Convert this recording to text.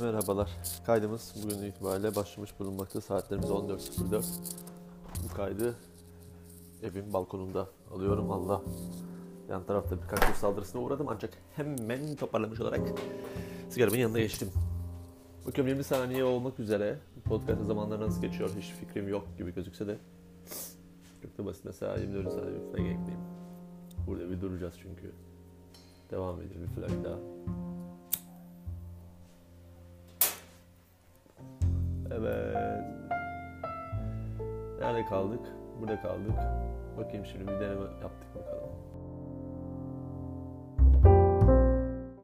merhabalar. Kaydımız bugün itibariyle başlamış bulunmakta. Saatlerimiz 14.04. Bu kaydı evin balkonunda alıyorum. Allah yan tarafta bir kaktüs saldırısına uğradım ancak hemen toparlamış olarak sigaramın yanına geçtim. Bakıyorum 20 saniye olmak üzere. Podcast zamanları nasıl geçiyor hiç fikrim yok gibi gözükse de. Çok da basit mesela 24 saniye bir flag ekleyeyim. Burada bir duracağız çünkü. Devam ediyor bir flag daha. Evet. Nerede kaldık? Burada kaldık. Bakayım şimdi bir deneme yaptık